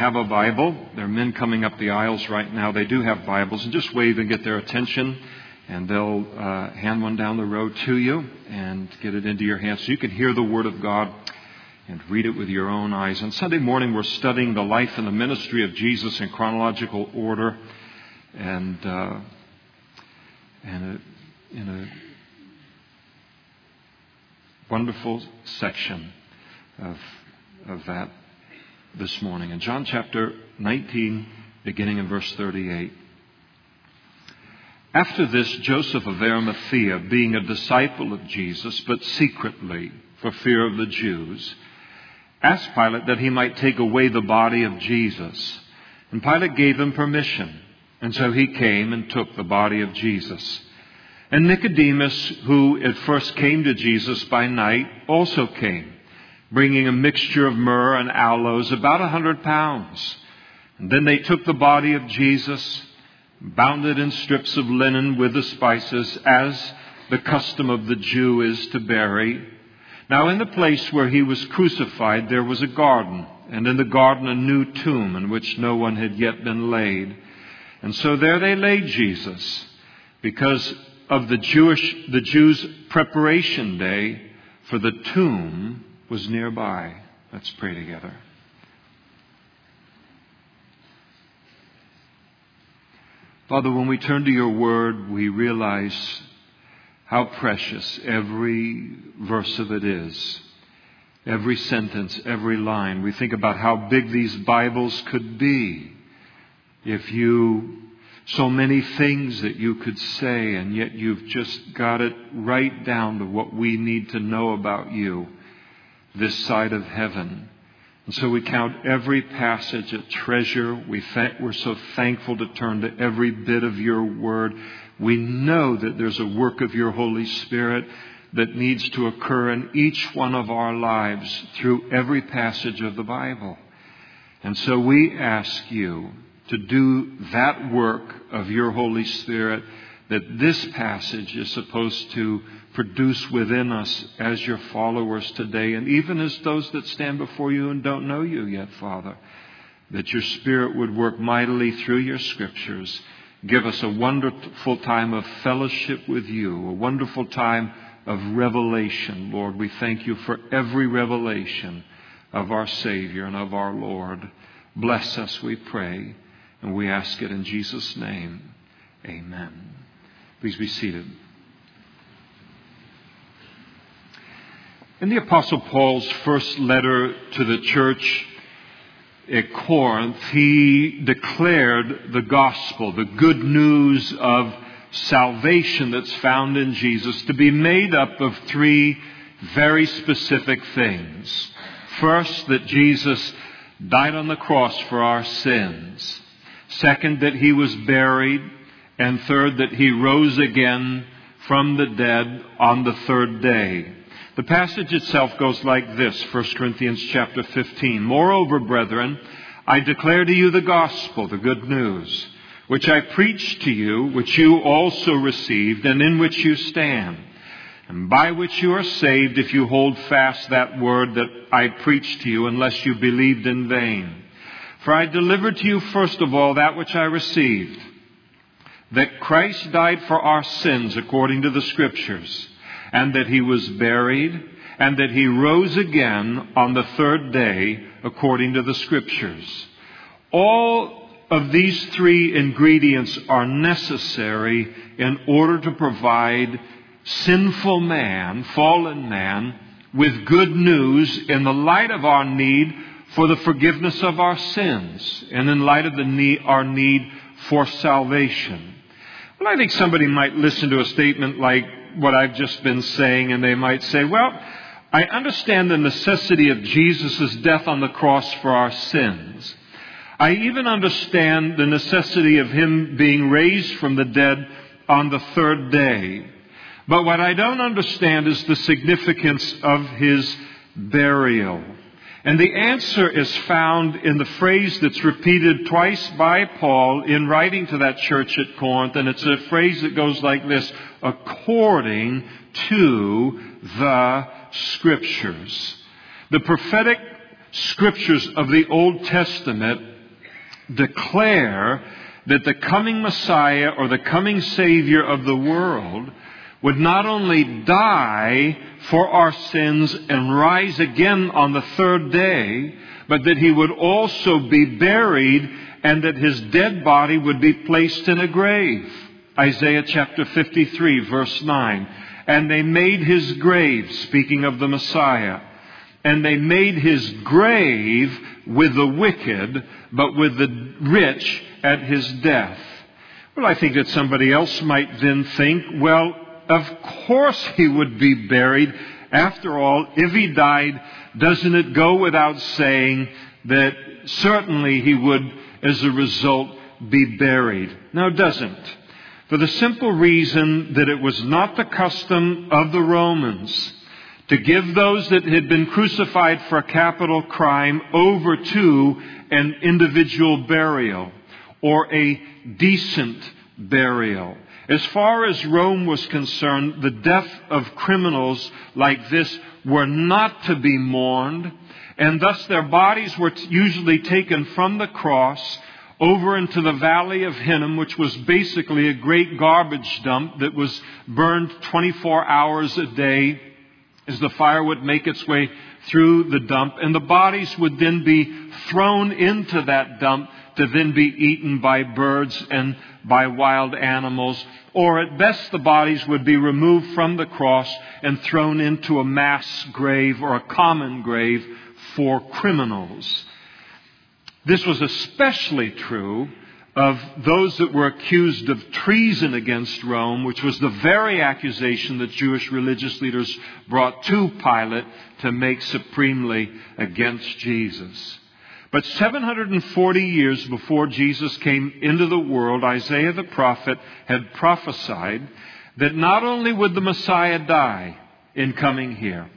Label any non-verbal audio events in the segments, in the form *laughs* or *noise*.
have a Bible, there are men coming up the aisles right now. They do have Bibles, and just wave and get their attention, and they'll uh, hand one down the road to you and get it into your hands so you can hear the Word of God and read it with your own eyes. On Sunday morning, we're studying the life and the ministry of Jesus in chronological order, and uh, and a, in a wonderful section of of that this morning. In John chapter 19, beginning in verse 38. After this, Joseph of Arimathea, being a disciple of Jesus, but secretly, for fear of the Jews, asked Pilate that he might take away the body of Jesus. And Pilate gave him permission. And so he came and took the body of Jesus. And Nicodemus, who at first came to Jesus by night, also came, bringing a mixture of myrrh and aloes, about a hundred pounds. And then they took the body of Jesus, bound it in strips of linen with the spices, as the custom of the Jew is to bury now, in the place where he was crucified, there was a garden, and in the garden a new tomb in which no one had yet been laid. And so there they laid Jesus, because of the Jewish, the Jews' preparation day, for the tomb was nearby. Let's pray together. Father, when we turn to your word, we realize how precious every verse of it is. Every sentence, every line. We think about how big these Bibles could be if you, so many things that you could say, and yet you've just got it right down to what we need to know about you this side of heaven. And so we count every passage a treasure. We we're so thankful to turn to every bit of your word. We know that there's a work of your Holy Spirit that needs to occur in each one of our lives through every passage of the Bible. And so we ask you to do that work of your Holy Spirit that this passage is supposed to produce within us as your followers today, and even as those that stand before you and don't know you yet, Father, that your Spirit would work mightily through your scriptures Give us a wonderful time of fellowship with you, a wonderful time of revelation, Lord. We thank you for every revelation of our Savior and of our Lord. Bless us, we pray, and we ask it in Jesus' name. Amen. Please be seated. In the Apostle Paul's first letter to the church at Corinth, he declared the gospel, the good news of salvation that's found in Jesus, to be made up of three very specific things. First, that Jesus died on the cross for our sins. Second, that he was buried. And third, that he rose again from the dead on the third day. The passage itself goes like this, 1 Corinthians chapter 15. Moreover, brethren, I declare to you the gospel, the good news, which I preached to you, which you also received, and in which you stand, and by which you are saved if you hold fast that word that I preached to you, unless you believed in vain. For I delivered to you first of all that which I received, that Christ died for our sins according to the Scriptures and that he was buried, and that he rose again on the third day according to the scriptures. All of these three ingredients are necessary in order to provide sinful man, fallen man, with good news in the light of our need for the forgiveness of our sins and in light of need, our need for salvation. Well, I think somebody might listen to a statement like, what I've just been saying, and they might say, well, I understand the necessity of Jesus' death on the cross for our sins. I even understand the necessity of Him being raised from the dead on the third day. But what I don't understand is the significance of His burial. And the answer is found in the phrase that's repeated twice by Paul in writing to that church at Corinth. And it's a phrase that goes like this according to the Scriptures. The prophetic scriptures of the Old Testament declare that the coming Messiah or the coming Savior of the world would not only die for our sins and rise again on the third day, but that he would also be buried and that his dead body would be placed in a grave. Isaiah chapter 53 verse 9. And they made his grave, speaking of the Messiah, and they made his grave with the wicked, but with the rich at his death. Well, I think that somebody else might then think, well, of course he would be buried. After all, if he died, doesn't it go without saying that certainly he would, as a result, be buried? No, it doesn't. For the simple reason that it was not the custom of the Romans to give those that had been crucified for a capital crime over to an individual burial or a decent burial. As far as Rome was concerned, the death of criminals like this were not to be mourned, and thus their bodies were usually taken from the cross over into the valley of Hinnom, which was basically a great garbage dump that was burned 24 hours a day as the fire would make its way through the dump, and the bodies would then be thrown into that dump to then be eaten by birds and by wild animals, or at best the bodies would be removed from the cross and thrown into a mass grave or a common grave for criminals. This was especially true of those that were accused of treason against Rome, which was the very accusation that Jewish religious leaders brought to Pilate to make supremely against Jesus. But 740 years before Jesus came into the world, Isaiah the prophet had prophesied that not only would the Messiah die in coming here,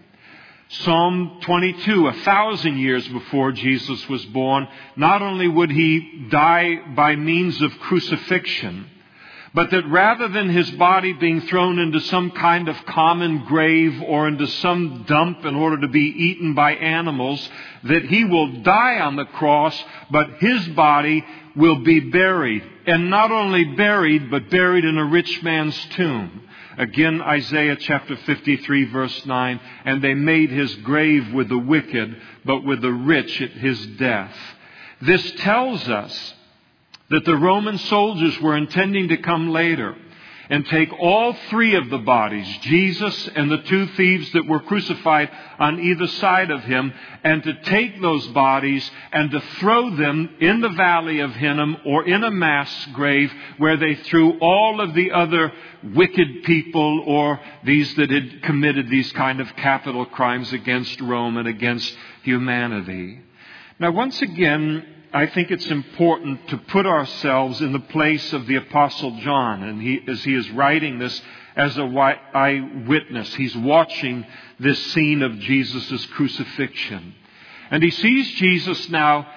Psalm 22, a thousand years before Jesus was born, not only would he die by means of crucifixion, but that rather than his body being thrown into some kind of common grave or into some dump in order to be eaten by animals, that he will die on the cross, but his body will be buried. And not only buried, but buried in a rich man's tomb. Again, Isaiah chapter 53 verse 9, and they made his grave with the wicked, but with the rich at his death. This tells us that the Roman soldiers were intending to come later and take all three of the bodies, Jesus and the two thieves that were crucified on either side of him, and to take those bodies and to throw them in the valley of Hinnom or in a mass grave where they threw all of the other wicked people or these that had committed these kind of capital crimes against Rome and against humanity. Now, once again, I think it's important to put ourselves in the place of the Apostle John, and he, as he is writing this as a eyewitness, he's watching this scene of Jesus' crucifixion. And he sees Jesus now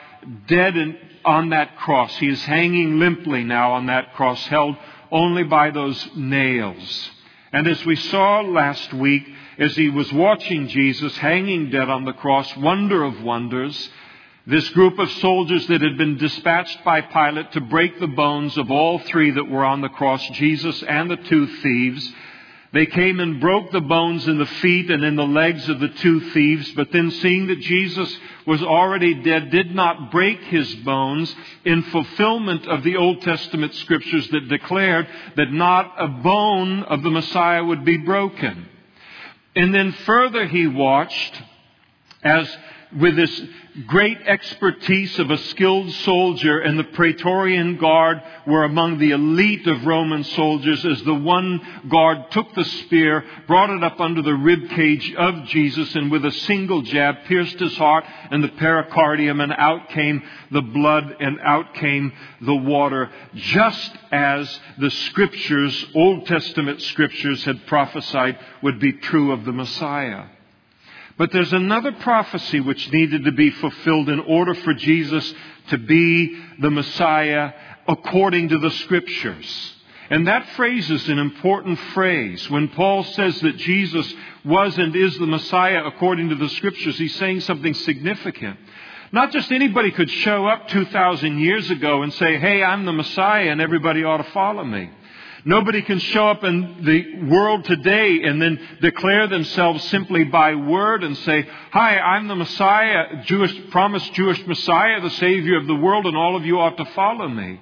dead in, on that cross. He is hanging limply now on that cross, held only by those nails. And as we saw last week, as he was watching Jesus hanging dead on the cross, wonder of wonders, this group of soldiers that had been dispatched by Pilate to break the bones of all three that were on the cross, Jesus and the two thieves, they came and broke the bones in the feet and in the legs of the two thieves, but then seeing that Jesus was already dead, did not break his bones in fulfillment of the Old Testament scriptures that declared that not a bone of the Messiah would be broken. And then further he watched as with this great expertise of a skilled soldier, and the Praetorian Guard were among the elite of Roman soldiers as the one guard took the spear, brought it up under the rib cage of Jesus, and with a single jab pierced his heart and the pericardium, and out came the blood and out came the water, just as the scriptures, Old Testament scriptures had prophesied would be true of the Messiah. But there's another prophecy which needed to be fulfilled in order for Jesus to be the Messiah according to the scriptures. And that phrase is an important phrase. When Paul says that Jesus was and is the Messiah according to the scriptures, he's saying something significant. Not just anybody could show up 2,000 years ago and say, hey, I'm the Messiah and everybody ought to follow me. Nobody can show up in the world today and then declare themselves simply by word and say, Hi, I'm the Messiah, Jewish, promised Jewish Messiah, the Savior of the world, and all of you ought to follow me.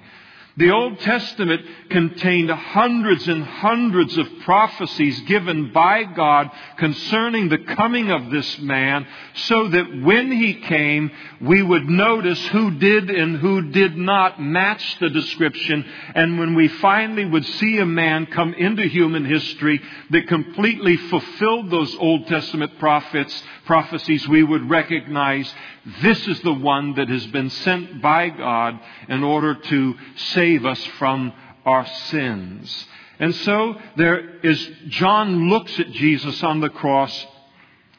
The Old Testament contained hundreds and hundreds of prophecies given by God concerning the coming of this man so that when he came, we would notice who did and who did not match the description. And when we finally would see a man come into human history that completely fulfilled those Old Testament prophets, prophecies, we would recognize this is the one that has been sent by God in order to save us from our sins. And so there is, John looks at Jesus on the cross.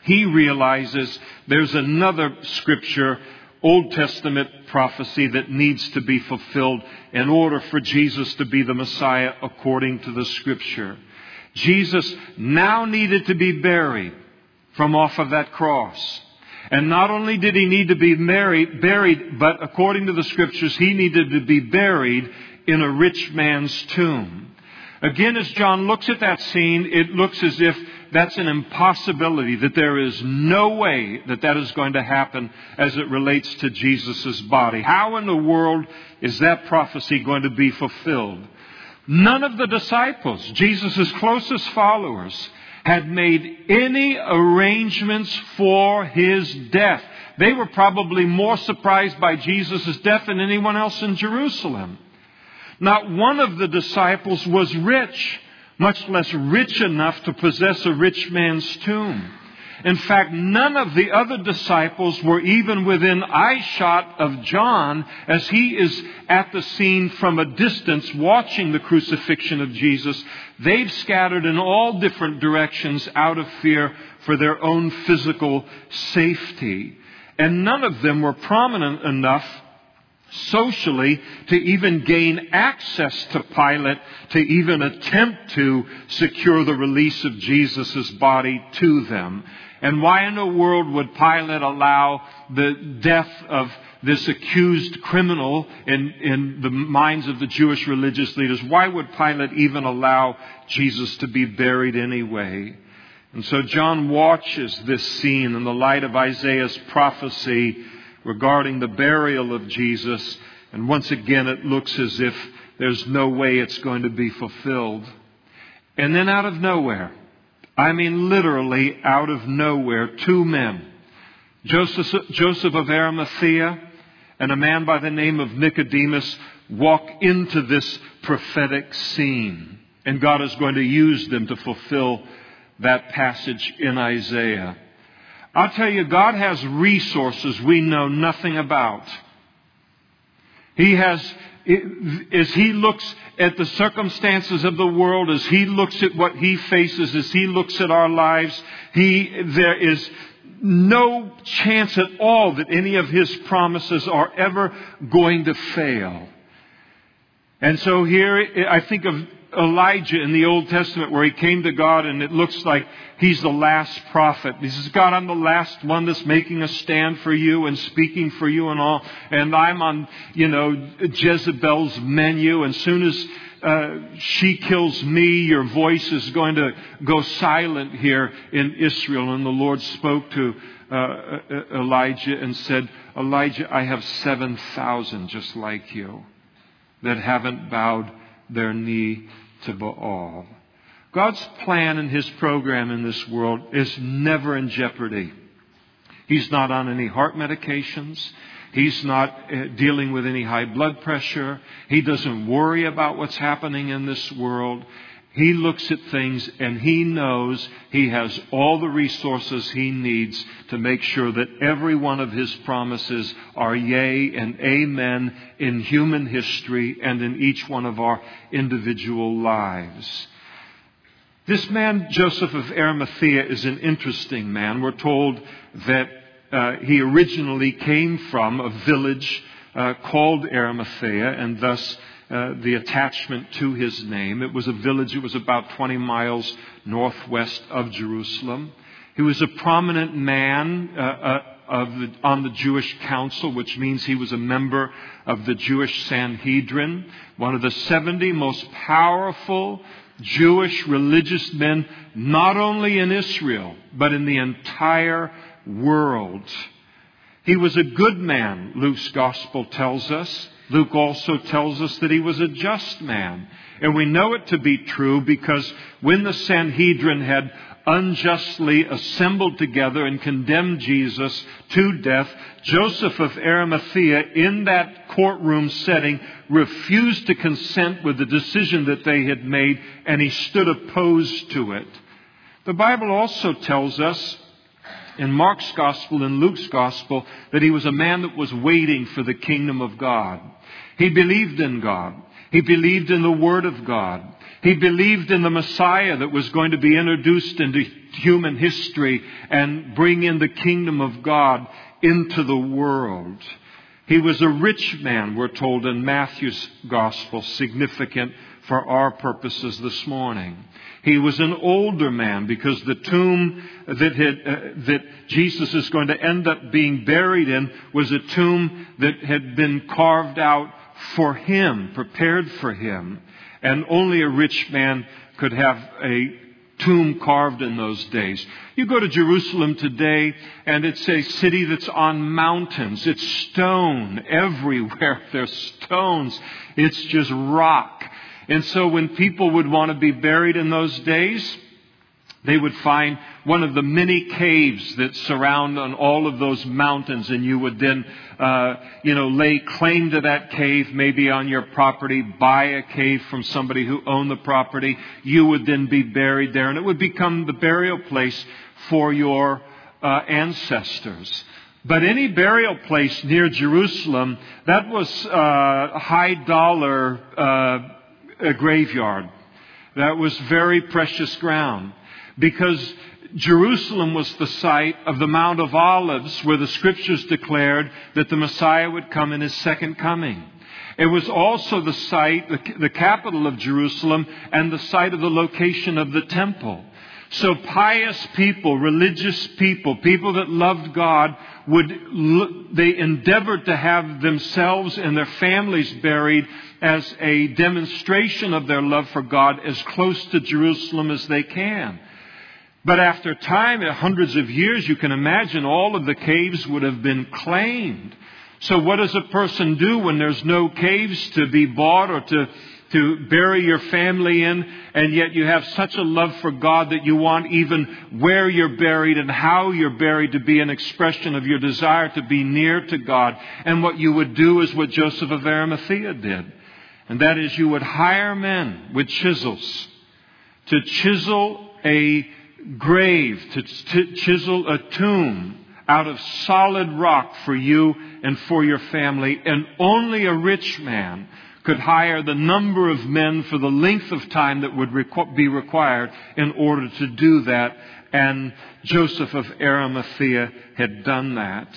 He realizes there's another scripture, Old Testament prophecy that needs to be fulfilled in order for Jesus to be the Messiah according to the scripture. Jesus now needed to be buried from off of that cross. And not only did he need to be married, buried, but according to the scriptures, he needed to be buried in a rich man's tomb. Again, as John looks at that scene, it looks as if that's an impossibility, that there is no way that that is going to happen as it relates to Jesus' body. How in the world is that prophecy going to be fulfilled? None of the disciples, Jesus' closest followers, had made any arrangements for his death. They were probably more surprised by Jesus' death than anyone else in Jerusalem. Not one of the disciples was rich, much less rich enough to possess a rich man's tomb. In fact, none of the other disciples were even within eyeshot of John as he is at the scene from a distance watching the crucifixion of Jesus. They've scattered in all different directions out of fear for their own physical safety. And none of them were prominent enough socially to even gain access to Pilate to even attempt to secure the release of Jesus' body to them. And why in the world would Pilate allow the death of this accused criminal in, in the minds of the Jewish religious leaders? Why would Pilate even allow Jesus to be buried anyway? And so John watches this scene in the light of Isaiah's prophecy regarding the burial of Jesus, and once again it looks as if there's no way it's going to be fulfilled. And then out of nowhere, I mean literally out of nowhere, two men, Joseph, Joseph of Arimathea and a man by the name of Nicodemus, walk into this prophetic scene. And God is going to use them to fulfill that passage in Isaiah. I'll tell you, God has resources we know nothing about. He has, as He looks at the circumstances of the world, as He looks at what He faces, as He looks at our lives, He, there is no chance at all that any of His promises are ever going to fail. And so here, I think of Elijah in the Old Testament where he came to God and it looks like he's the last prophet. He says, God, I'm the last one that's making a stand for you and speaking for you and all. And I'm on, you know, Jezebel's menu. And soon as uh, she kills me, your voice is going to go silent here in Israel. And the Lord spoke to uh, Elijah and said, Elijah, I have 7,000 just like you that haven't bowed their knee to Baal. God's plan and His program in this world is never in jeopardy. He's not on any heart medications. He's not uh, dealing with any high blood pressure. He doesn't worry about what's happening in this world. He looks at things and he knows he has all the resources he needs to make sure that every one of his promises are yea and amen in human history and in each one of our individual lives. This man, Joseph of Arimathea, is an interesting man. We're told that uh, he originally came from a village uh, called Arimathea, and thus uh, the attachment to his name. It was a village, it was about 20 miles northwest of Jerusalem. He was a prominent man uh, uh, the, on the Jewish council, which means he was a member of the Jewish Sanhedrin, one of the 70 most powerful Jewish religious men, not only in Israel, but in the entire world. He was a good man, Luke's gospel tells us. Luke also tells us that he was a just man. And we know it to be true because when the Sanhedrin had unjustly assembled together and condemned Jesus to death, Joseph of Arimathea, in that courtroom setting, refused to consent with the decision that they had made, and he stood opposed to it. The Bible also tells us in Mark's gospel and Luke's gospel that he was a man that was waiting for the kingdom of God. He believed in God. He believed in the Word of God. He believed in the Messiah that was going to be introduced into human history and bring in the kingdom of God into the world. He was a rich man, we're told in Matthew's gospel, significant for our purposes this morning. He was an older man because the tomb that, had, uh, that Jesus is going to end up being buried in was a tomb that had been carved out for him, prepared for him. And only a rich man could have a tomb carved in those days. You go to Jerusalem today and it's a city that's on mountains. It's stone everywhere. *laughs* There's stones. It's just rock. And so when people would want to be buried in those days, they would find one of the many caves that surround on all of those mountains, and you would then, uh, you know, lay claim to that cave, maybe on your property, buy a cave from somebody who owned the property. You would then be buried there, and it would become the burial place for your uh, ancestors. But any burial place near Jerusalem, that was uh, high dollar uh, a graveyard. That was very precious ground because Jerusalem was the site of the Mount of Olives where the scriptures declared that the Messiah would come in his second coming. It was also the site, the, capital of Jerusalem, and the site of the location of the temple. So pious people, religious people, people that loved God would, they endeavored to have themselves and their families buried as a demonstration of their love for God as close to Jerusalem as they can. But after time, uh, hundreds of years, you can imagine all of the caves would have been claimed. So what does a person do when there's no caves to be bought or to to bury your family in, and yet you have such a love for God that you want even where you're buried and how you're buried to be an expression of your desire to be near to God. And what you would do is what Joseph of Arimathea did. And that is you would hire men with chisels to chisel a grave, to chisel a tomb out of solid rock for you and for your family. And only a rich man could hire the number of men for the length of time that would be required in order to do that. And Joseph of Arimathea had done that.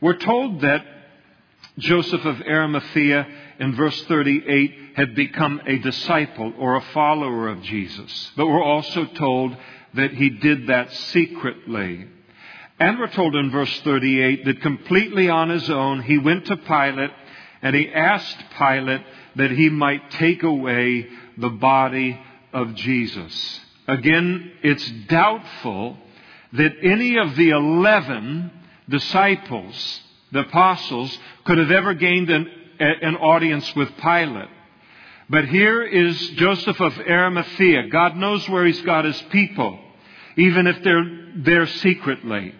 We're told that Joseph of Arimathea in verse 38 had become a disciple or a follower of Jesus. But we're also told that he did that secretly. And we're told in verse 38 that completely on his own, he went to Pilate and he asked Pilate that he might take away the body of Jesus. Again, it's doubtful that any of the eleven disciples, the apostles, could have ever gained an, an audience with Pilate. But here is Joseph of Arimathea. God knows where he's got his people, even if they're there secretly.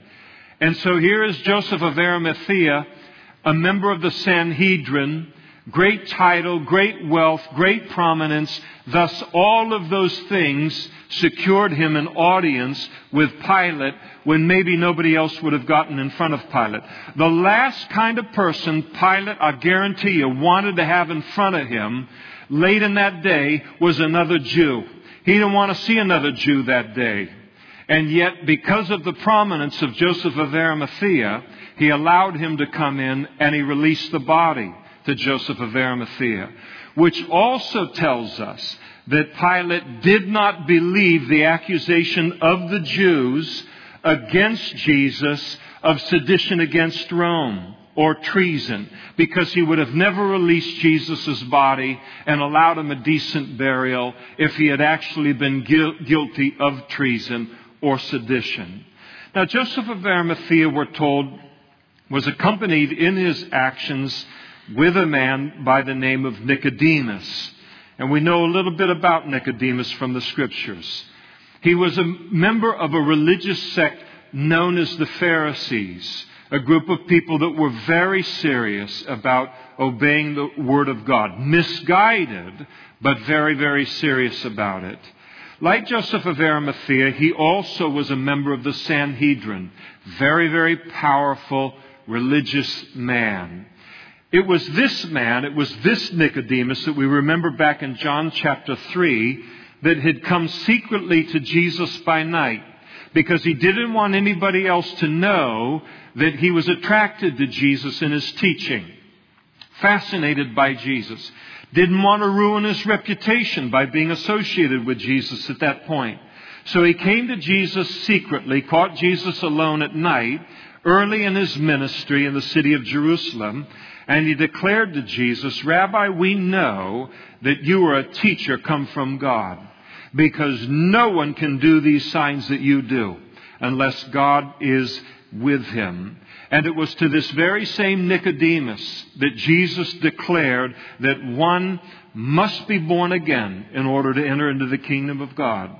And so here is Joseph of Arimathea, a member of the Sanhedrin, great title, great wealth, great prominence. Thus, all of those things secured him an audience with Pilate when maybe nobody else would have gotten in front of Pilate. The last kind of person Pilate, I guarantee you, wanted to have in front of him late in that day was another Jew. He didn't want to see another Jew that day. And yet, because of the prominence of Joseph of Arimathea, he allowed him to come in and he released the body. to Joseph of Arimathea, which also tells us that Pilate did not believe the accusation of the Jews against Jesus of sedition against Rome or treason because he would have never released Jesus' body and allowed him a decent burial if he had actually been guilty of treason or sedition. Now, Joseph of Arimathea, we're told, was accompanied in his actions with a man by the name of Nicodemus. And we know a little bit about Nicodemus from the scriptures. He was a member of a religious sect known as the Pharisees a group of people that were very serious about obeying the Word of God. Misguided, but very, very serious about it. Like Joseph of Arimathea, he also was a member of the Sanhedrin. Very, very powerful religious man. It was this man, it was this Nicodemus that we remember back in John chapter 3 that had come secretly to Jesus by night because he didn't want anybody else to know that he was attracted to Jesus in his teaching, fascinated by Jesus, didn't want to ruin his reputation by being associated with Jesus at that point. So he came to Jesus secretly, caught Jesus alone at night, early in his ministry in the city of Jerusalem, and he declared to Jesus, Rabbi, we know that you are a teacher come from God, because no one can do these signs that you do unless God is with him. And it was to this very same Nicodemus that Jesus declared that one must be born again in order to enter into the kingdom of God.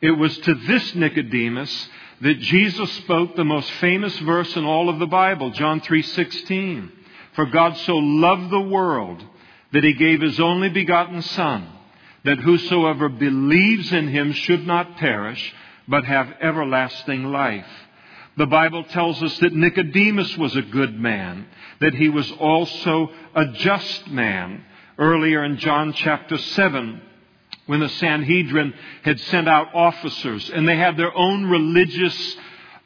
It was to this Nicodemus that Jesus spoke the most famous verse in all of the Bible, John 3:16. For God so loved the world that he gave his only begotten son, that whosoever believes in him should not perish, but have everlasting life. The Bible tells us that Nicodemus was a good man, that he was also a just man. Earlier in John chapter 7, when the Sanhedrin had sent out officers and they had their own religious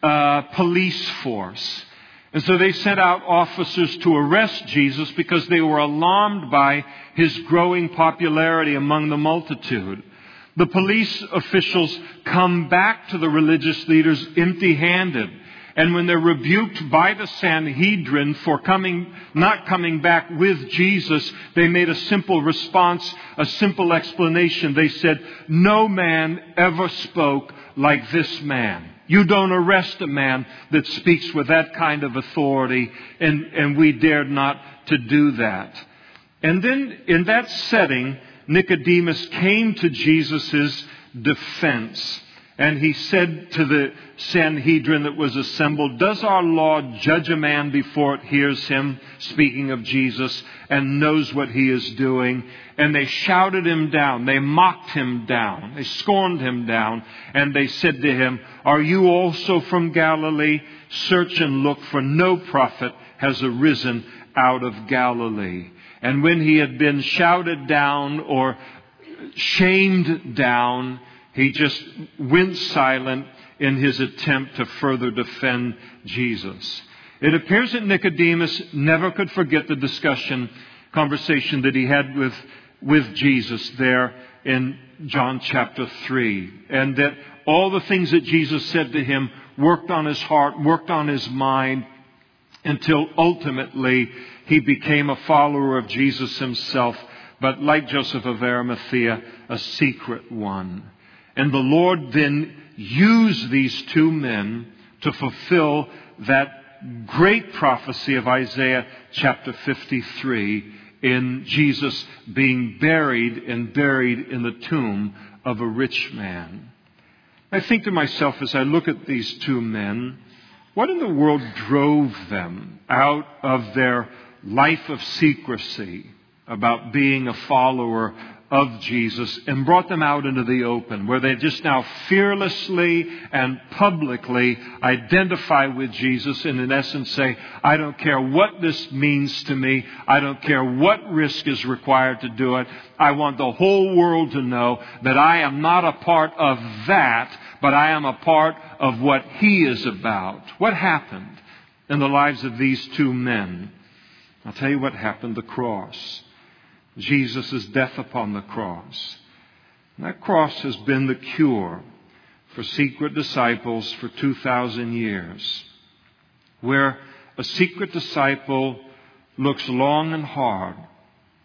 uh, police force. And so they sent out officers to arrest Jesus because they were alarmed by his growing popularity among the multitude. The police officials come back to the religious leaders empty handed. And when they're rebuked by the Sanhedrin for coming, not coming back with Jesus, they made a simple response, a simple explanation. They said, no man ever spoke like this man. You don't arrest a man that speaks with that kind of authority, and, and we dared not to do that. And then in that setting, Nicodemus came to Jesus' defense. And he said to the Sanhedrin that was assembled, Does our law judge a man before it hears him, speaking of Jesus, and knows what he is doing? And they shouted him down. They mocked him down. They scorned him down. And they said to him, Are you also from Galilee? Search and look, for no prophet has arisen out of Galilee. And when he had been shouted down or shamed down, he just went silent in his attempt to further defend Jesus. It appears that Nicodemus never could forget the discussion, conversation that he had with, with Jesus there in John chapter 3. And that all the things that Jesus said to him worked on his heart, worked on his mind, until ultimately he became a follower of Jesus himself, but like Joseph of Arimathea, a secret one. And the Lord then used these two men to fulfill that great prophecy of Isaiah chapter 53 in Jesus being buried and buried in the tomb of a rich man. I think to myself as I look at these two men, what in the world drove them out of their life of secrecy about being a follower of Jesus and brought them out into the open where they just now fearlessly and publicly identify with Jesus and in essence say, I don't care what this means to me. I don't care what risk is required to do it. I want the whole world to know that I am not a part of that, but I am a part of what He is about. What happened in the lives of these two men? I'll tell you what happened the cross. Jesus' death upon the cross. And that cross has been the cure for secret disciples for 2,000 years, where a secret disciple looks long and hard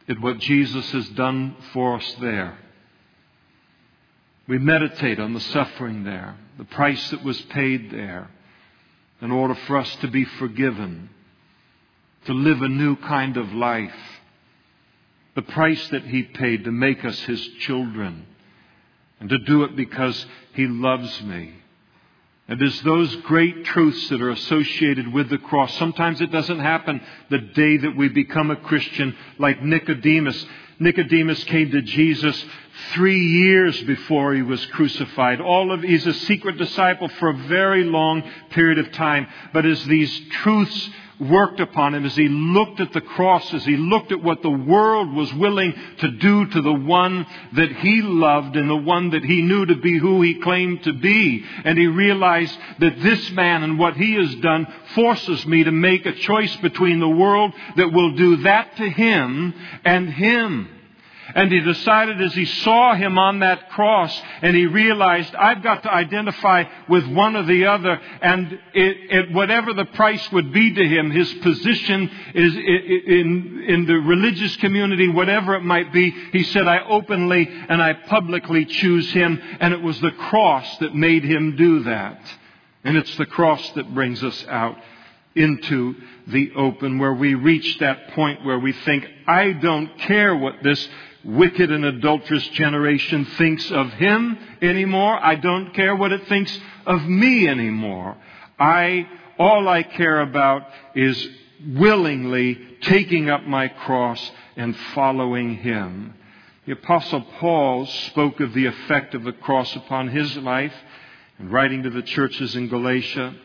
at what Jesus has done for us there. We meditate on the suffering there, the price that was paid there, in order for us to be forgiven, to live a new kind of life, the price that He paid to make us His children, and to do it because He loves me. And it's those great truths that are associated with the cross. Sometimes it doesn't happen the day that we become a Christian, like Nicodemus. Nicodemus came to Jesus three years before he was crucified. All of he's a secret disciple for a very long period of time. But as these truths worked upon him as he looked at the cross, as he looked at what the world was willing to do to the one that he loved and the one that he knew to be who he claimed to be. And he realized that this man and what he has done forces me to make a choice between the world that will do that to him and him. And he decided as he saw him on that cross and he realized, I've got to identify with one or the other and it, it, whatever the price would be to him, his position is in, in the religious community, whatever it might be, he said, I openly and I publicly choose him and it was the cross that made him do that. And it's the cross that brings us out into the open where we reach that point where we think, I don't care what this wicked and adulterous generation thinks of him anymore. I don't care what it thinks of me anymore. I, all I care about is willingly taking up my cross and following him. The apostle Paul spoke of the effect of the cross upon his life and writing to the churches in Galatia.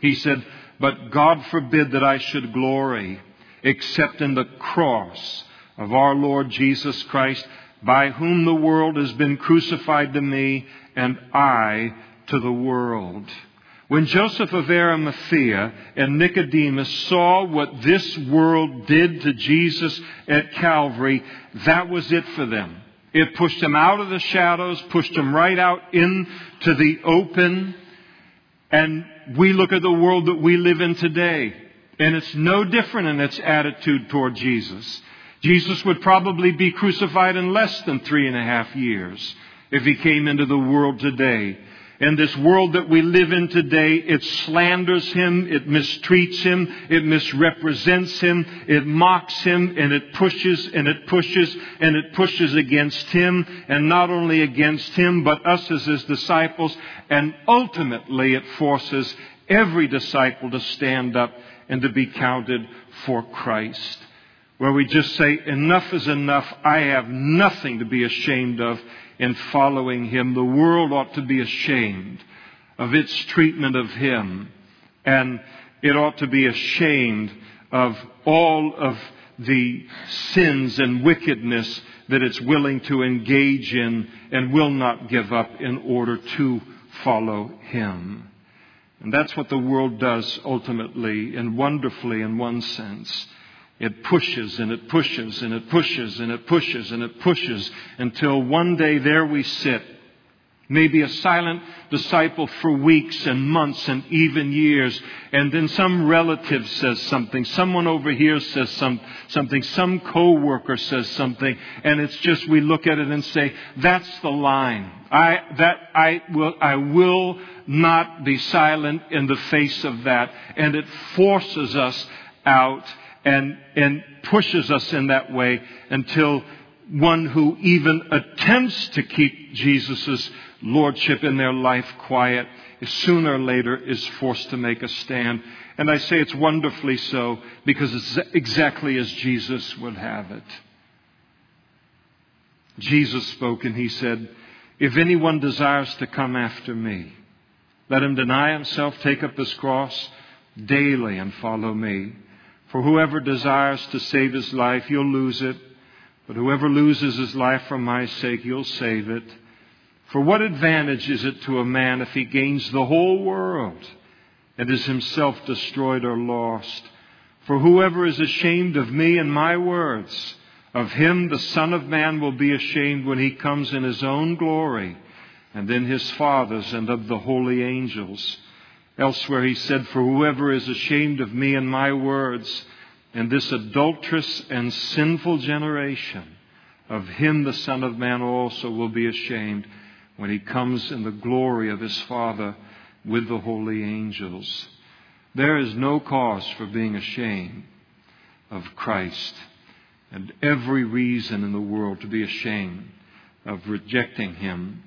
He said, but God forbid that I should glory except in the cross of our Lord Jesus Christ, by whom the world has been crucified to me and I to the world. When Joseph of Arimathea and Nicodemus saw what this world did to Jesus at Calvary, that was it for them. It pushed them out of the shadows, pushed them right out into the open. And we look at the world that we live in today, and it's no different in its attitude toward Jesus. Jesus would probably be crucified in less than three and a half years if he came into the world today. In this world that we live in today, it slanders him, it mistreats him, it misrepresents him, it mocks him, and it pushes and it pushes and it pushes against him, and not only against him, but us as his disciples, and ultimately it forces every disciple to stand up and to be counted for Christ where we just say, enough is enough. I have nothing to be ashamed of in following Him. The world ought to be ashamed of its treatment of Him. And it ought to be ashamed of all of the sins and wickedness that it's willing to engage in and will not give up in order to follow Him. And that's what the world does ultimately and wonderfully in one sense. It pushes and it pushes and it pushes and it pushes and it pushes until one day there we sit, maybe a silent disciple for weeks and months and even years, and then some relative says something, someone over here says some, something, some coworker says something, and it's just we look at it and say, that's the line. I, that, I will, I will not be silent in the face of that, and it forces us out and, and pushes us in that way until one who even attempts to keep Jesus' lordship in their life quiet sooner or later is forced to make a stand. And I say it's wonderfully so because it's exactly as Jesus would have it. Jesus spoke and he said, If anyone desires to come after me, let him deny himself, take up his cross daily and follow me. For whoever desires to save his life, he'll lose it. But whoever loses his life for my sake, he'll save it. For what advantage is it to a man if he gains the whole world and is himself destroyed or lost? For whoever is ashamed of me and my words, of him the Son of Man will be ashamed when he comes in his own glory, and in his Father's and of the holy angels. Elsewhere he said, For whoever is ashamed of me and my words, in this adulterous and sinful generation, of him the Son of Man also will be ashamed when he comes in the glory of his Father with the holy angels. There is no cause for being ashamed of Christ and every reason in the world to be ashamed of rejecting Him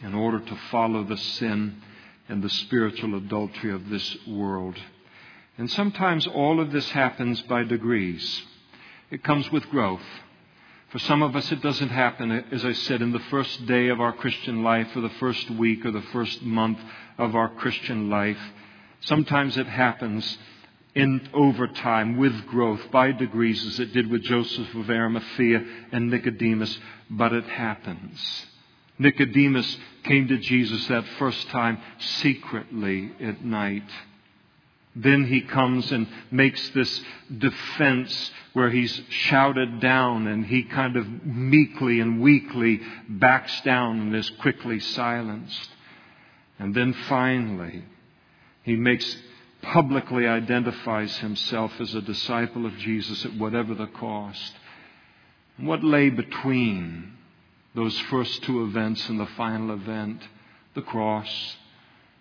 in order to follow the sin and the spiritual adultery of this world. And sometimes all of this happens by degrees. It comes with growth. For some of us, it doesn't happen, as I said, in the first day of our Christian life, or the first week, or the first month of our Christian life. Sometimes it happens in over time with growth by degrees as it did with Joseph of Arimathea and Nicodemus, but it happens. Nicodemus came to Jesus that first time secretly at night. Then he comes and makes this defense where he's shouted down and he kind of meekly and weakly backs down and is quickly silenced. And then finally, he makes publicly identifies himself as a disciple of Jesus at whatever the cost. What lay between those first two events and the final event? The cross.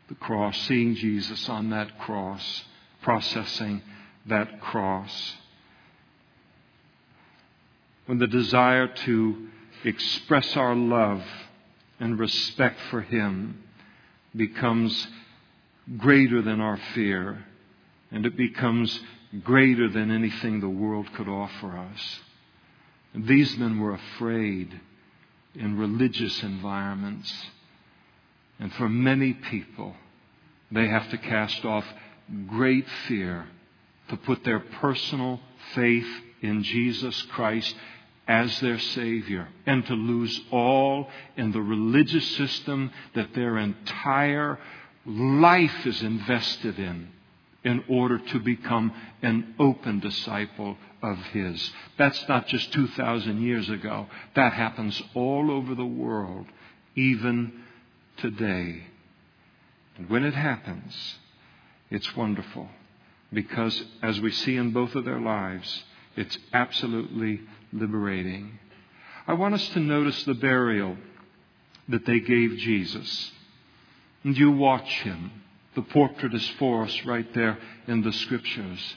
The cross, seeing Jesus on that cross, processing that cross. When the desire to express our love and respect for Him becomes greater than our fear, and it becomes greater than anything the world could offer us. And these men were afraid in religious environments. And for many people, they have to cast off great fear to put their personal faith in Jesus Christ as their Savior and to lose all in the religious system that their entire life is invested in in order to become an open disciple of His. That's not just 2,000 years ago. That happens all over the world, even today. And when it happens, it's wonderful because, as we see in both of their lives, it's absolutely liberating. I want us to notice the burial that they gave Jesus. And you watch him. The portrait is for us right there in the scriptures.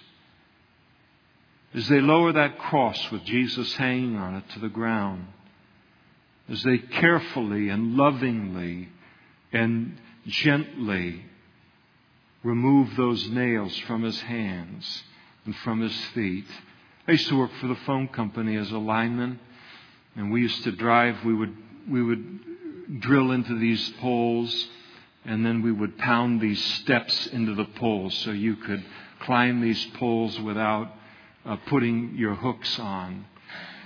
As they lower that cross with Jesus hanging on it to the ground, as they carefully and lovingly and gently remove those nails from his hands and from his feet. I used to work for the phone company as a lineman, and we used to drive, we would, we would drill into these poles and then we would pound these steps into the poles so you could climb these poles without uh, putting your hooks on.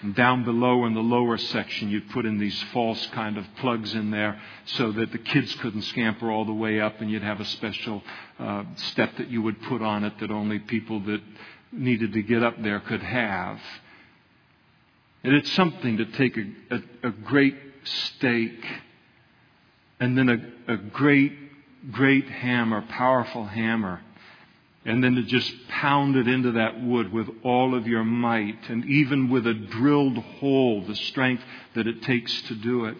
And down below in the lower section, you'd put in these false kind of plugs in there so that the kids couldn't scamper all the way up, and you'd have a special uh, step that you would put on it that only people that needed to get up there could have. And it's something to take a, a, a great stake and then a, a great, great hammer, powerful hammer, and then to just pound it into that wood with all of your might, and even with a drilled hole, the strength that it takes to do it.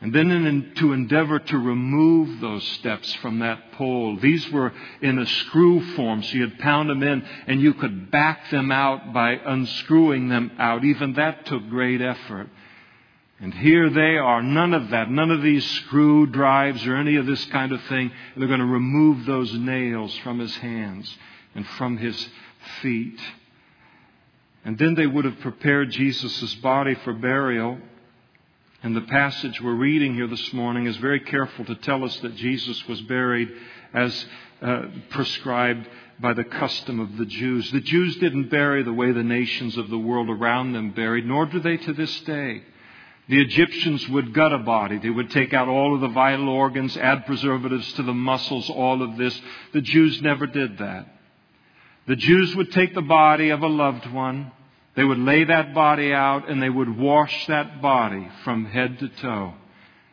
And then in, to endeavor to remove those steps from that pole. These were in a screw form, so you'd pound them in and you could back them out by unscrewing them out. Even that took great effort. And here they are, none of that, none of these screw drives or any of this kind of thing. They're going to remove those nails from his hands and from his feet. And then they would have prepared Jesus' body for burial. And the passage we're reading here this morning is very careful to tell us that Jesus was buried as uh, prescribed by the custom of the Jews. The Jews didn't bury the way the nations of the world around them buried, nor do they to this day. The Egyptians would gut a body. They would take out all of the vital organs, add preservatives to the muscles, all of this. The Jews never did that. The Jews would take the body of a loved one, they would lay that body out, and they would wash that body from head to toe.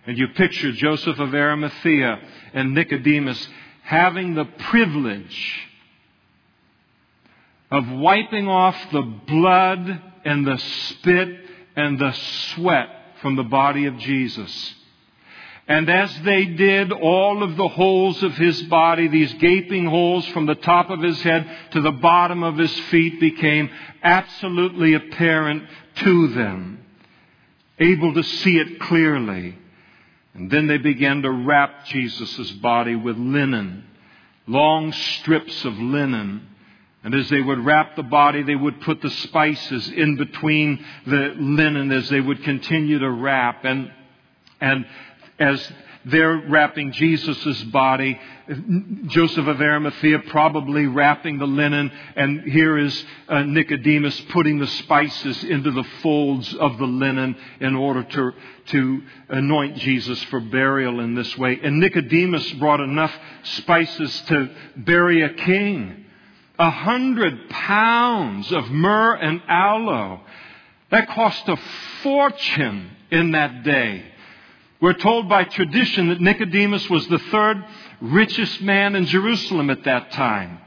And you picture Joseph of Arimathea and Nicodemus having the privilege of wiping off the blood and the spit and the sweat from the body of Jesus. And as they did, all of the holes of his body, these gaping holes from the top of his head to the bottom of his feet became absolutely apparent to them, able to see it clearly. And then they began to wrap Jesus' body with linen, long strips of linen. And as they would wrap the body, they would put the spices in between the linen as they would continue to wrap. And, and as they're wrapping Jesus' body. Joseph of Arimathea probably wrapping the linen, and here is uh, Nicodemus putting the spices into the folds of the linen in order to, to anoint Jesus for burial in this way. And Nicodemus brought enough spices to bury a king. A hundred pounds of myrrh and aloe. That cost a fortune in that day. We're told by tradition that Nicodemus was the third richest man in Jerusalem at that time.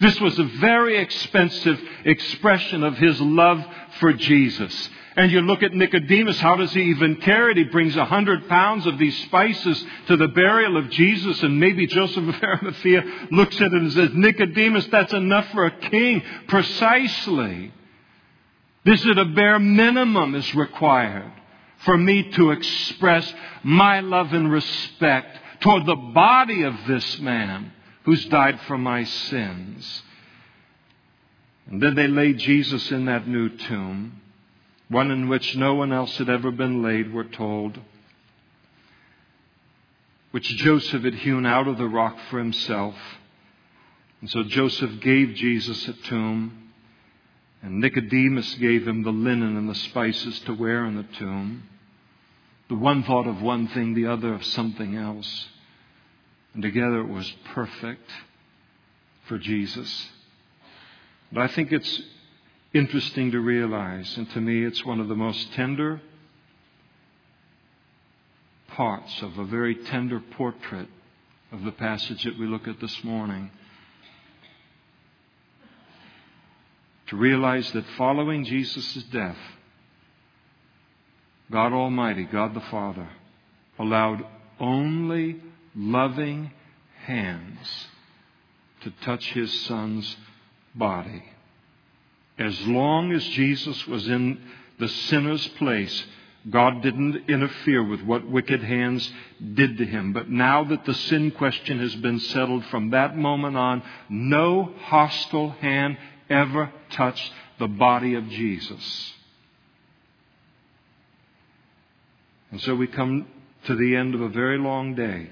This was a very expensive expression of his love for Jesus. And you look at Nicodemus, how does he even carry it? He brings a hundred pounds of these spices to the burial of Jesus, and maybe Joseph of Arimathea looks at it and says, Nicodemus, that's enough for a king. Precisely. This is a bare minimum is required for me to express my love and respect toward the body of this man who's died for my sins. And then they laid Jesus in that new tomb, one in which no one else had ever been laid, we're told, which Joseph had hewn out of the rock for himself. And so Joseph gave Jesus a tomb and Nicodemus gave him the linen and the spices to wear in the tomb. The one thought of one thing, the other of something else. And together it was perfect for Jesus. But I think it's interesting to realize, and to me it's one of the most tender parts of a very tender portrait of the passage that we look at this morning. to realize that following Jesus' death, God Almighty, God the Father, allowed only loving hands to touch his son's body. As long as Jesus was in the sinner's place, God didn't interfere with what wicked hands did to him. But now that the sin question has been settled from that moment on, no hostile hand ever touched the body of Jesus. And so we come to the end of a very long day.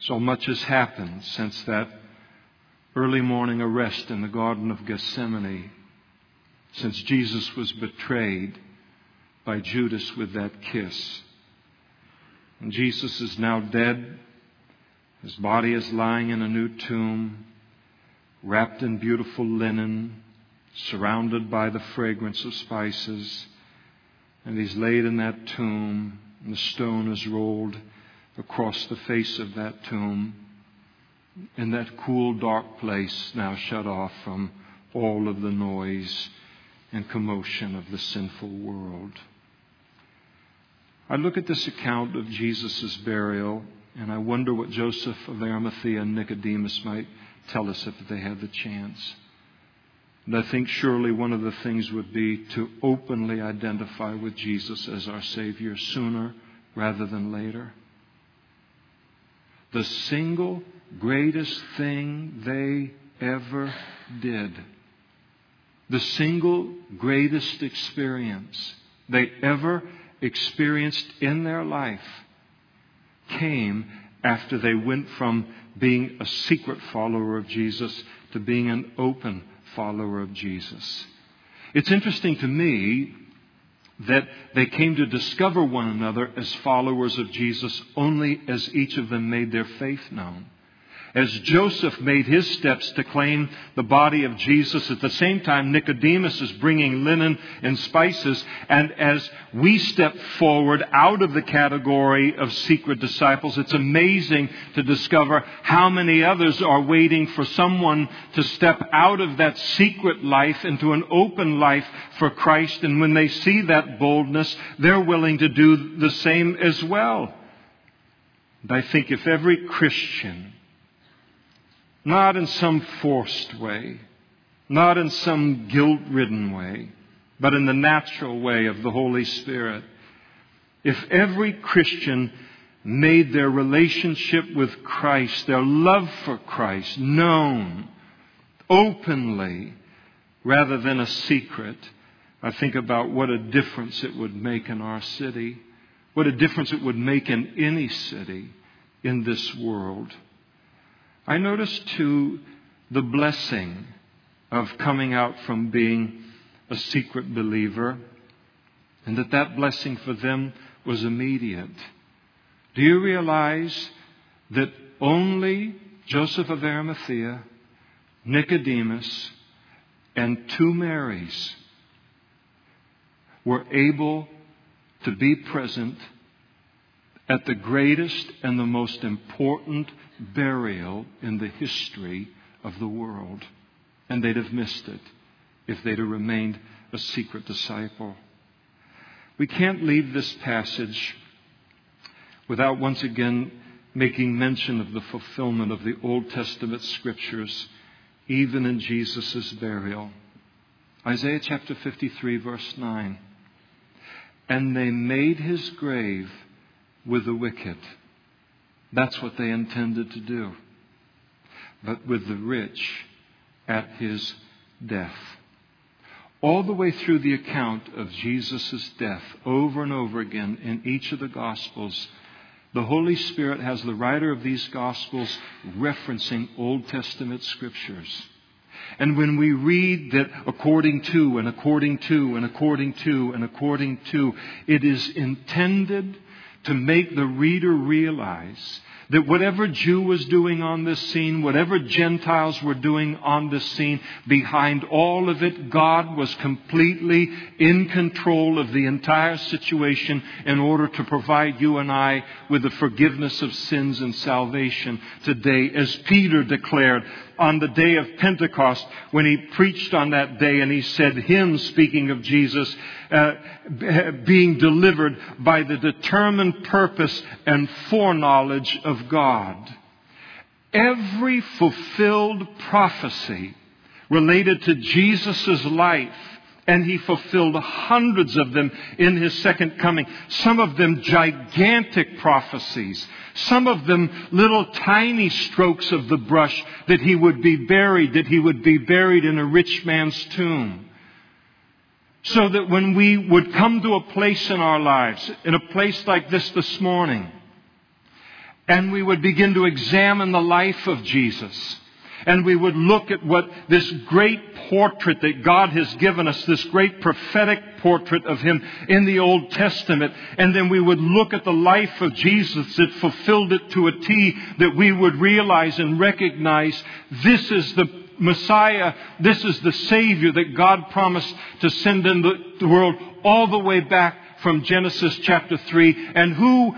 So much has happened since that early morning arrest in the Garden of Gethsemane, since Jesus was betrayed by Judas with that kiss. And Jesus is now dead. His body is lying in a new tomb wrapped in beautiful linen, surrounded by the fragrance of spices. And he's laid in that tomb, and the stone is rolled across the face of that tomb. In that cool, dark place, now shut off from all of the noise and commotion of the sinful world. I look at this account of Jesus' burial, and I wonder what Joseph of Arimathea and Nicodemus might tell us if they had the chance. And I think surely one of the things would be to openly identify with Jesus as our Savior sooner rather than later. The single greatest thing they ever did, the single greatest experience they ever experienced in their life came after they went from being a secret follower of Jesus to being an open follower of Jesus. It's interesting to me that they came to discover one another as followers of Jesus only as each of them made their faith known. As Joseph made his steps to claim the body of Jesus, at the same time Nicodemus is bringing linen and spices, and as we step forward out of the category of secret disciples, it's amazing to discover how many others are waiting for someone to step out of that secret life into an open life for Christ, and when they see that boldness, they're willing to do the same as well. And I think if every Christian not in some forced way, not in some guilt ridden way, but in the natural way of the Holy Spirit. If every Christian made their relationship with Christ, their love for Christ, known openly rather than a secret, I think about what a difference it would make in our city, what a difference it would make in any city in this world. I notice too the blessing of coming out from being a secret believer, and that that blessing for them was immediate. Do you realize that only Joseph of Arimathea, Nicodemus, and two Marys were able to be present at the greatest and the most important burial in the history of the world. And they'd have missed it if they'd have remained a secret disciple. We can't leave this passage without once again making mention of the fulfillment of the Old Testament scriptures, even in Jesus' burial. Isaiah chapter 53, verse 9. And they made his grave with the wicked. That's what they intended to do. But with the rich at his death. All the way through the account of Jesus' death, over and over again in each of the Gospels, the Holy Spirit has the writer of these Gospels referencing Old Testament scriptures. And when we read that according to and according to and according to and according to, it is intended to make the reader realize that whatever Jew was doing on this scene, whatever Gentiles were doing on this scene, behind all of it, God was completely in control of the entire situation in order to provide you and I with the forgiveness of sins and salvation today. As Peter declared, on the day of Pentecost when he preached on that day and he said, Him, speaking of Jesus, uh, being delivered by the determined purpose and foreknowledge of God. Every fulfilled prophecy related to Jesus' life and he fulfilled hundreds of them in his second coming. Some of them gigantic prophecies. Some of them little tiny strokes of the brush that he would be buried, that he would be buried in a rich man's tomb. So that when we would come to a place in our lives, in a place like this this morning, and we would begin to examine the life of Jesus, and we would look at what this great portrait that God has given us, this great prophetic portrait of Him in the Old Testament, and then we would look at the life of Jesus that fulfilled it to a T, that we would realize and recognize this is the Messiah, this is the Savior that God promised to send into the world all the way back from Genesis chapter 3, and who,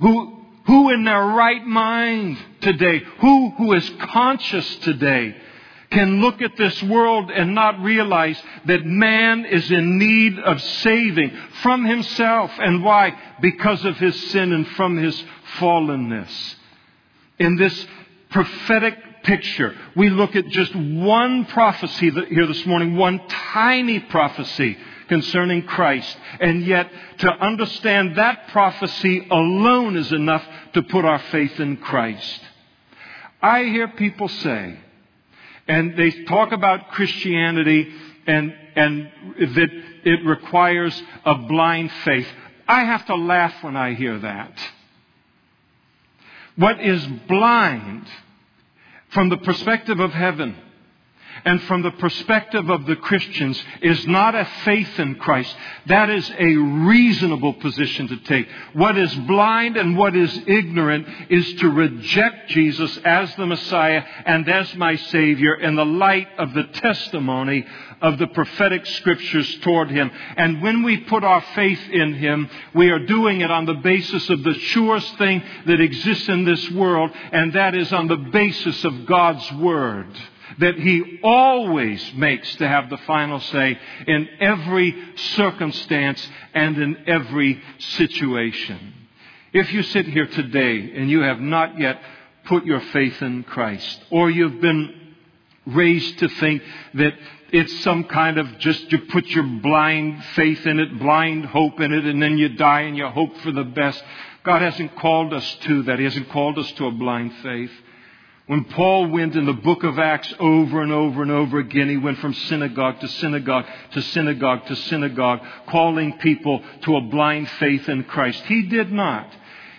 who who in their right mind today, who, who is conscious today, can look at this world and not realize that man is in need of saving from himself. And why? Because of his sin and from his fallenness. In this prophetic picture, we look at just one prophecy here this morning, one tiny prophecy concerning Christ. And yet, to understand that prophecy alone is enough to put our faith in Christ. I hear people say, and they talk about Christianity and, and that it requires a blind faith. I have to laugh when I hear that. What is blind from the perspective of heaven and from the perspective of the Christians is not a faith in Christ. That is a reasonable position to take. What is blind and what is ignorant is to reject Jesus as the Messiah and as my Savior in the light of the testimony of the prophetic scriptures toward Him. And when we put our faith in Him, we are doing it on the basis of the surest thing that exists in this world, and that is on the basis of God's Word that He always makes to have the final say in every circumstance and in every situation. If you sit here today and you have not yet put your faith in Christ, or you've been raised to think that it's some kind of just you put your blind faith in it, blind hope in it, and then you die and you hope for the best. God hasn't called us to that. He hasn't called us to a blind faith. When Paul went in the book of Acts over and over and over again, he went from synagogue to synagogue to synagogue to synagogue, calling people to a blind faith in Christ. He did not.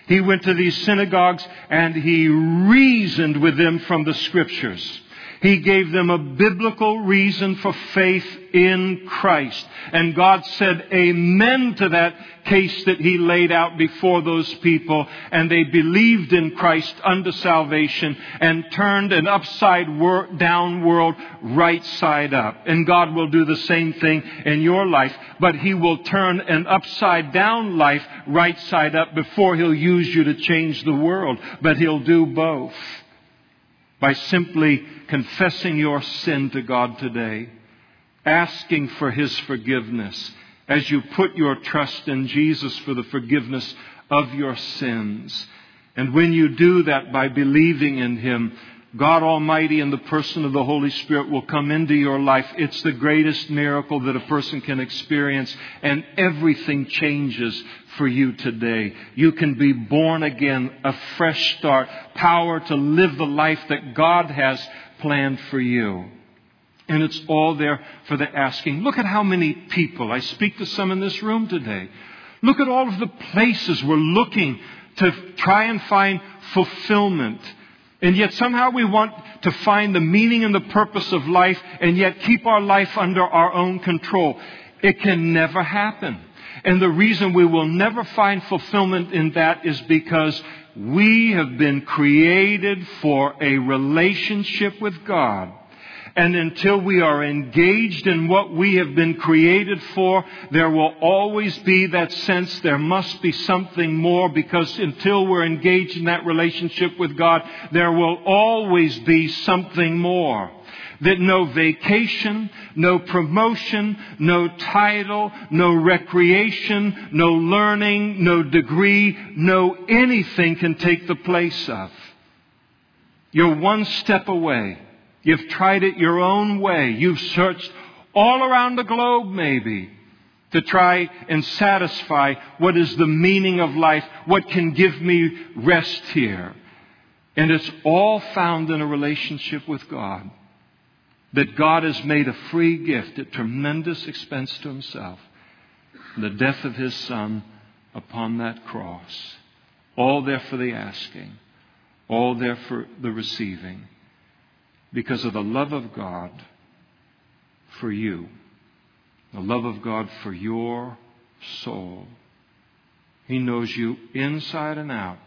He went to these synagogues and he reasoned with them from the scriptures. He gave them a biblical reason for faith in Christ. And God said amen to that case that He laid out before those people. And they believed in Christ unto salvation and turned an upside down world right side up. And God will do the same thing in your life. But He will turn an upside down life right side up before He'll use you to change the world. But He'll do both by simply confessing your sin to God today, asking for His forgiveness as you put your trust in Jesus for the forgiveness of your sins. And when you do that by believing in Him, God Almighty in the person of the Holy Spirit will come into your life. It's the greatest miracle that a person can experience, and everything changes for you today. You can be born again, a fresh start, power to live the life that God has planned for you. And it's all there for the asking. Look at how many people, I speak to some in this room today. Look at all of the places we're looking to try and find fulfillment. And yet somehow we want to find the meaning and the purpose of life and yet keep our life under our own control. It can never happen. And the reason we will never find fulfillment in that is because we have been created for a relationship with God. And until we are engaged in what we have been created for, there will always be that sense there must be something more because until we're engaged in that relationship with God, there will always be something more that no vacation, no promotion, no title, no recreation, no learning, no degree, no anything can take the place of. You're one step away. You've tried it your own way. You've searched all around the globe maybe to try and satisfy what is the meaning of life, what can give me rest here. And it's all found in a relationship with God that God has made a free gift at tremendous expense to himself. The death of his son upon that cross. All there for the asking. All there for the receiving. Because of the love of God for you. The love of God for your soul. He knows you inside and out.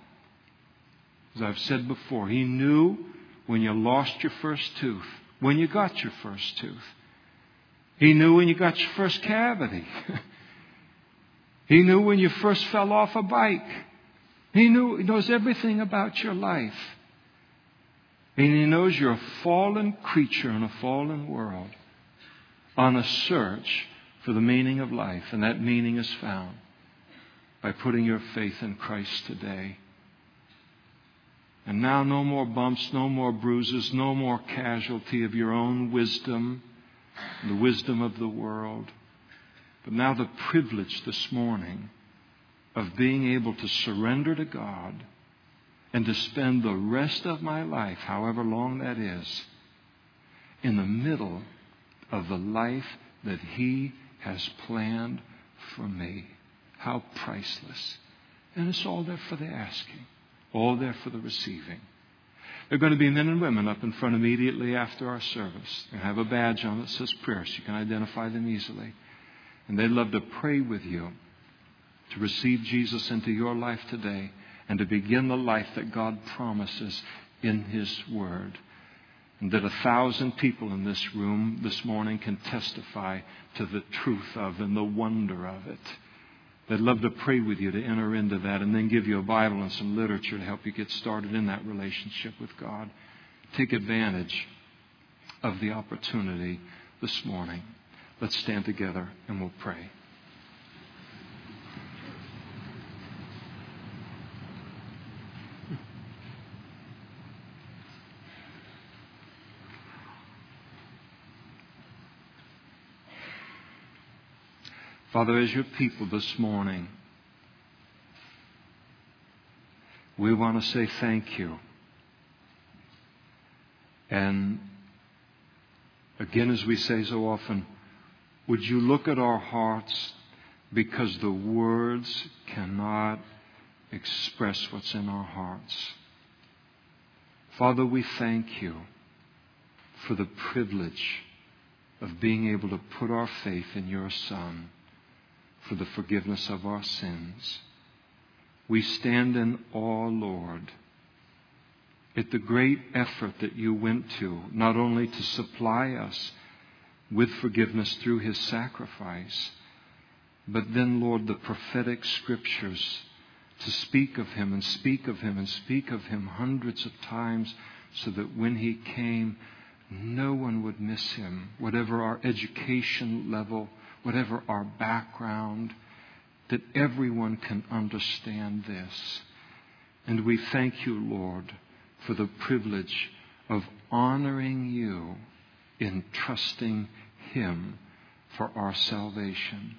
As I've said before, He knew when you lost your first tooth when you got your first tooth. He knew when you got your first cavity. *laughs* he knew when you first fell off a bike. He knew, he knows everything about your life. And he knows you're a fallen creature in a fallen world on a search for the meaning of life. And that meaning is found by putting your faith in Christ today. And now no more bumps, no more bruises, no more casualty of your own wisdom, the wisdom of the world. But now the privilege this morning of being able to surrender to God and to spend the rest of my life, however long that is, in the middle of the life that He has planned for me. How priceless. And it's all there for the asking all there for the receiving. There are going to be men and women up in front immediately after our service. They have a badge on that says prayer, so you can identify them easily. And they'd love to pray with you to receive Jesus into your life today and to begin the life that God promises in His Word. And that a thousand people in this room this morning can testify to the truth of and the wonder of it. They'd love to pray with you to enter into that and then give you a Bible and some literature to help you get started in that relationship with God. Take advantage of the opportunity this morning. Let's stand together and we'll pray. Father, as your people this morning, we want to say thank you. And again, as we say so often, would you look at our hearts because the words cannot express what's in our hearts. Father, we thank you for the privilege of being able to put our faith in your Son for the forgiveness of our sins. We stand in awe, Lord, at the great effort that you went to, not only to supply us with forgiveness through his sacrifice, but then, Lord, the prophetic scriptures to speak of him and speak of him and speak of him hundreds of times so that when he came, no one would miss him, whatever our education level, whatever our background, that everyone can understand this. And we thank you, Lord, for the privilege of honoring you in trusting Him for our salvation.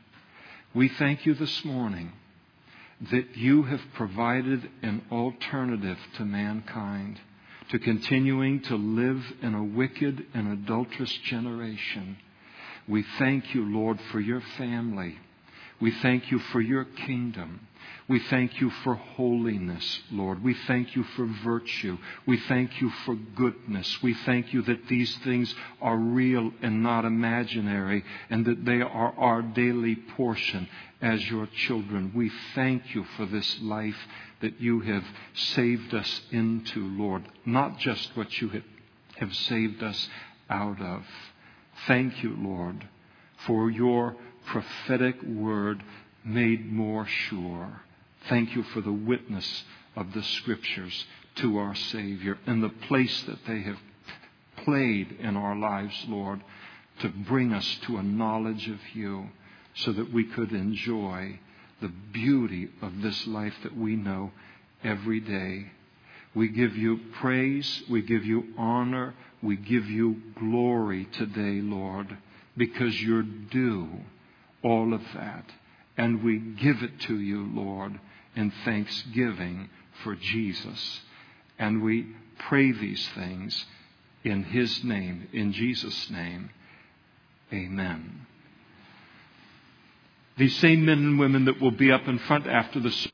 We thank you this morning that you have provided an alternative to mankind, to continuing to live in a wicked and adulterous generation we thank you, Lord, for your family. We thank you for your kingdom. We thank you for holiness, Lord. We thank you for virtue. We thank you for goodness. We thank you that these things are real and not imaginary and that they are our daily portion as your children. We thank you for this life that you have saved us into, Lord. Not just what you have saved us out of. Thank you, Lord, for your prophetic word made more sure. Thank you for the witness of the scriptures to our Savior and the place that they have played in our lives, Lord, to bring us to a knowledge of you so that we could enjoy the beauty of this life that we know every day. We give you praise, we give you honor, we give you glory today, Lord, because you're due all of that. And we give it to you, Lord, in thanksgiving for Jesus. And we pray these things in His name, in Jesus' name. Amen. These same men and women that will be up in front after the